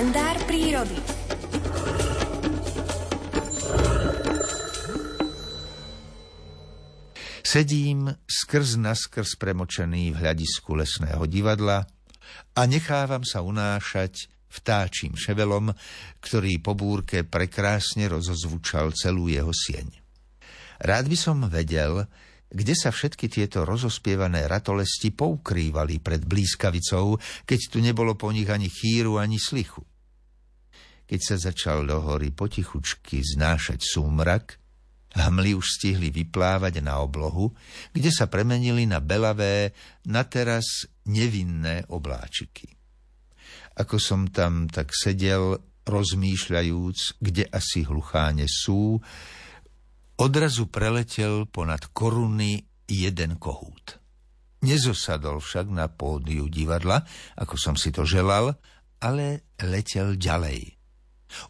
kalendár prírody. Sedím skrz naskrz premočený v hľadisku lesného divadla a nechávam sa unášať vtáčím ševelom, ktorý po búrke prekrásne rozozvučal celú jeho sieň. Rád by som vedel, kde sa všetky tieto rozospievané ratolesti poukrývali pred blízkavicou, keď tu nebolo po nich ani chýru, ani slichu. Keď sa začal do hory potichučky znášať súmrak, hmly už stihli vyplávať na oblohu, kde sa premenili na belavé, na teraz nevinné obláčiky. Ako som tam tak sedel, rozmýšľajúc, kde asi hlucháne sú, Odrazu preletel ponad koruny jeden kohút. Nezosadol však na pódiu divadla, ako som si to želal, ale letel ďalej.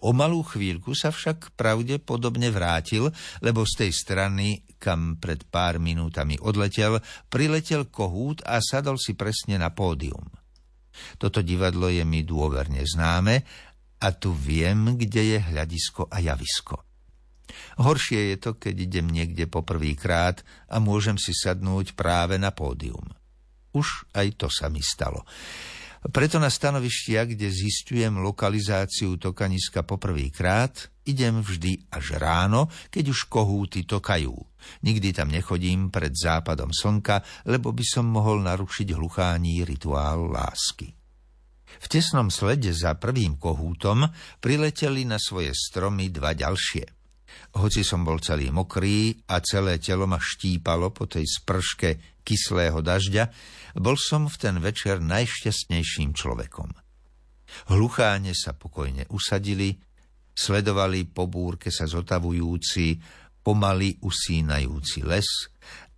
O malú chvíľku sa však pravdepodobne vrátil, lebo z tej strany, kam pred pár minútami odletel, priletel kohút a sadol si presne na pódium. Toto divadlo je mi dôverne známe a tu viem, kde je hľadisko a javisko. Horšie je to, keď idem niekde poprvýkrát a môžem si sadnúť práve na pódium. Už aj to sa mi stalo. Preto na stanovištia, kde zistujem lokalizáciu tokaniska poprvýkrát, idem vždy až ráno, keď už kohúty tokajú. Nikdy tam nechodím pred západom slnka, lebo by som mohol narušiť hluchání rituál lásky. V tesnom slede za prvým kohútom prileteli na svoje stromy dva ďalšie – hoci som bol celý mokrý a celé telo ma štípalo po tej sprške kyslého dažďa, bol som v ten večer najšťastnejším človekom. Hlucháne sa pokojne usadili, sledovali po búrke sa zotavujúci, pomaly usínajúci les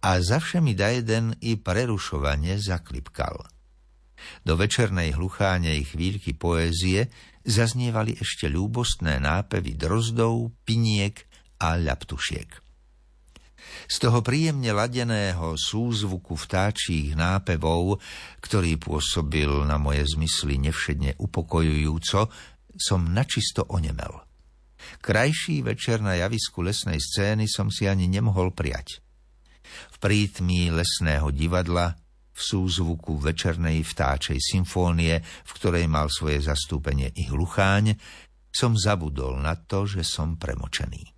a za všemi da jeden i prerušovanie zaklipkal. Do večernej hluchánej chvíľky poézie zaznievali ešte ľúbostné nápevy drozdov, piniek a ľaptušiek. Z toho príjemne ladeného súzvuku vtáčích nápevov, ktorý pôsobil na moje zmysly nevšedne upokojujúco, som načisto onemel. Krajší večer na javisku lesnej scény som si ani nemohol prijať. V prítmí lesného divadla, v súzvuku večernej vtáčej symfónie, v ktorej mal svoje zastúpenie i hlucháň, som zabudol na to, že som premočený.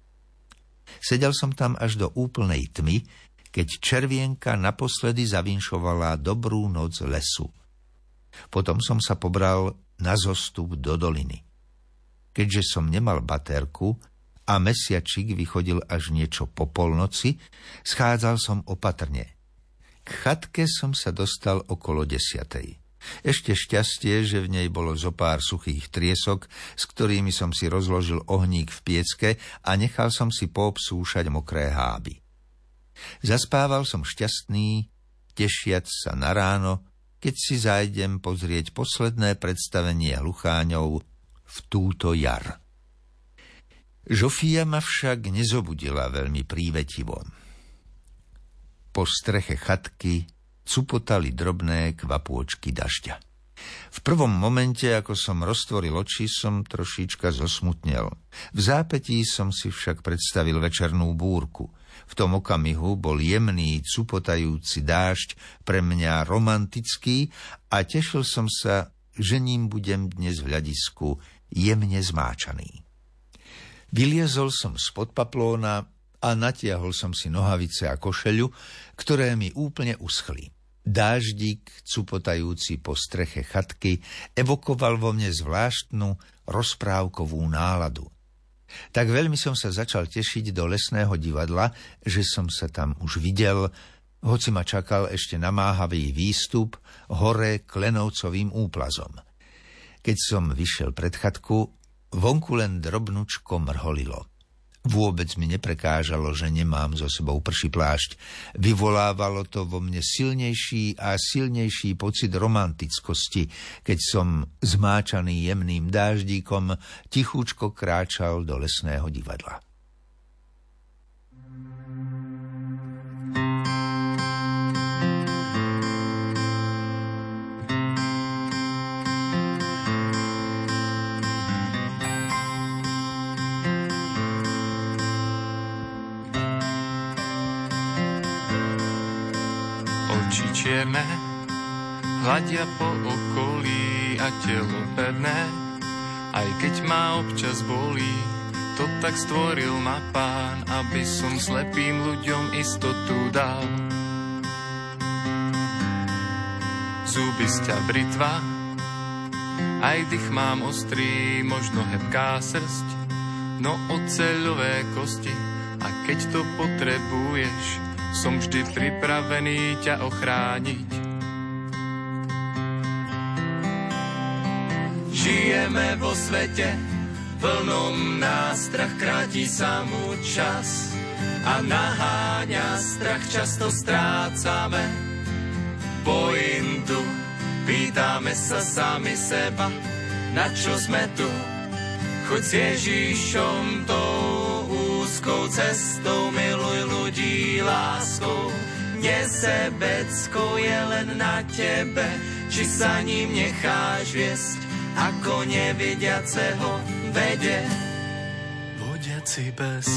Sedel som tam až do úplnej tmy, keď červienka naposledy zavinšovala dobrú noc lesu. Potom som sa pobral na zostup do doliny. Keďže som nemal baterku a mesiačik vychodil až niečo po polnoci, schádzal som opatrne. K chatke som sa dostal okolo desiatej. Ešte šťastie, že v nej bolo zo pár suchých triesok, s ktorými som si rozložil ohník v piecke a nechal som si poobsúšať mokré háby. Zaspával som šťastný, tešiac sa na ráno, keď si zájdem pozrieť posledné predstavenie hlucháňov v túto jar. Žofia ma však nezobudila veľmi prívetivo. Po streche chatky cupotali drobné kvapôčky dažďa. V prvom momente, ako som roztvoril oči, som trošička zosmutnel. V zápetí som si však predstavil večernú búrku. V tom okamihu bol jemný, cupotajúci dážď pre mňa romantický a tešil som sa, že ním budem dnes v hľadisku jemne zmáčaný. Vyliezol som spod paplóna a natiahol som si nohavice a košeľu, ktoré mi úplne uschli. Dáždik, cupotajúci po streche chatky, evokoval vo mne zvláštnu rozprávkovú náladu. Tak veľmi som sa začal tešiť do lesného divadla, že som sa tam už videl, hoci ma čakal ešte namáhavý výstup hore klenovcovým úplazom. Keď som vyšiel pred chatku, vonku len drobnučko mrholilo – Vôbec mi neprekážalo, že nemám so sebou prší plášť. Vyvolávalo to vo mne silnejší a silnejší pocit romantickosti, keď som, zmáčaný jemným dáždíkom, tichúčko kráčal do lesného divadla. Čierne, hľadia po okolí a telo pevné, aj keď ma občas bolí, to tak stvoril ma pán, aby som slepým ľuďom istotu dal. Zuby sťa britva, aj dých mám ostrý, možno hebká srst, no oceľové kosti, a keď to potrebuješ, som vždy pripravený ťa ochrániť. Žijeme vo svete, plnom nástrach kráti sa mu čas a naháňa strach, často strácame pointu. Pýtame sa sami seba, na čo sme tu. Choď s Ježíšom tou úzkou cestou, miluj ľudí láskou. Nesebeckou je len na tebe, či sa ním necháš viesť, ako nevidiaceho vede. Vodiaci bez.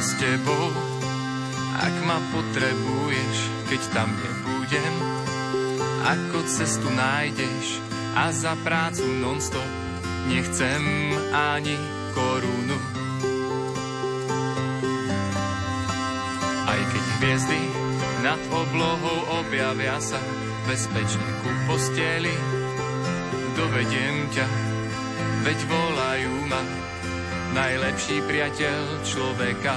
S tebou. Ak ma potrebuješ, keď tam nebudem, ako cestu nájdeš a za prácu non-stop nechcem ani korunu. Aj keď hviezdy nad oblohou objavia sa bezpečne ku posteli, dovediem ťa, veď volajú ma najlepší priateľ človeka.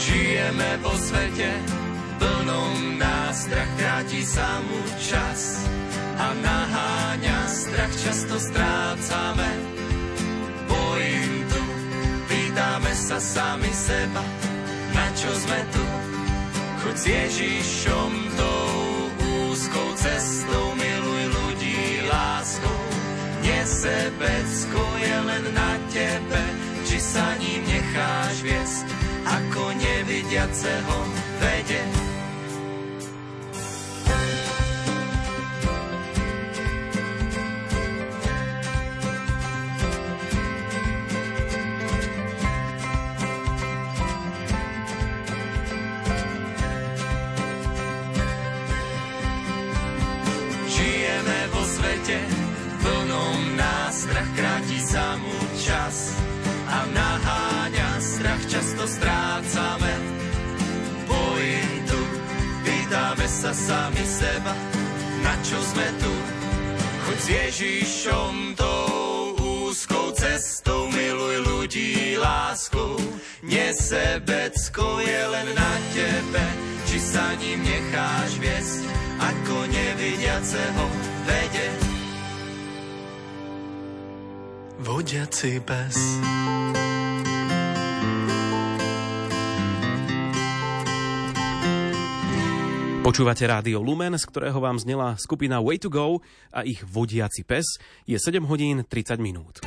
Žijeme vo svete, plnom nástrach, kráti sa mu čas a naháňa strach, často strácame pointu. Pýtame sa sami seba, na čo sme tu, choď s Ježišom tou úzkou cestou, Nesebecko je len na tebe, či sa ním necháš viesť, ako nevidiaceho vede. Často strácame pointu. Pýtame sa sami seba, na čo sme tu. Choď s Ježišom tou úzkou cestou, miluj ľudí láskou. Nesebecko je len na tebe, či sa ním necháš viesť, ako nevidiaceho vede vodiaci bez. Počúvate rádio Lumen, z ktorého vám znela skupina Way to Go a ich vodiaci pes. Je 7 hodín 30 minút.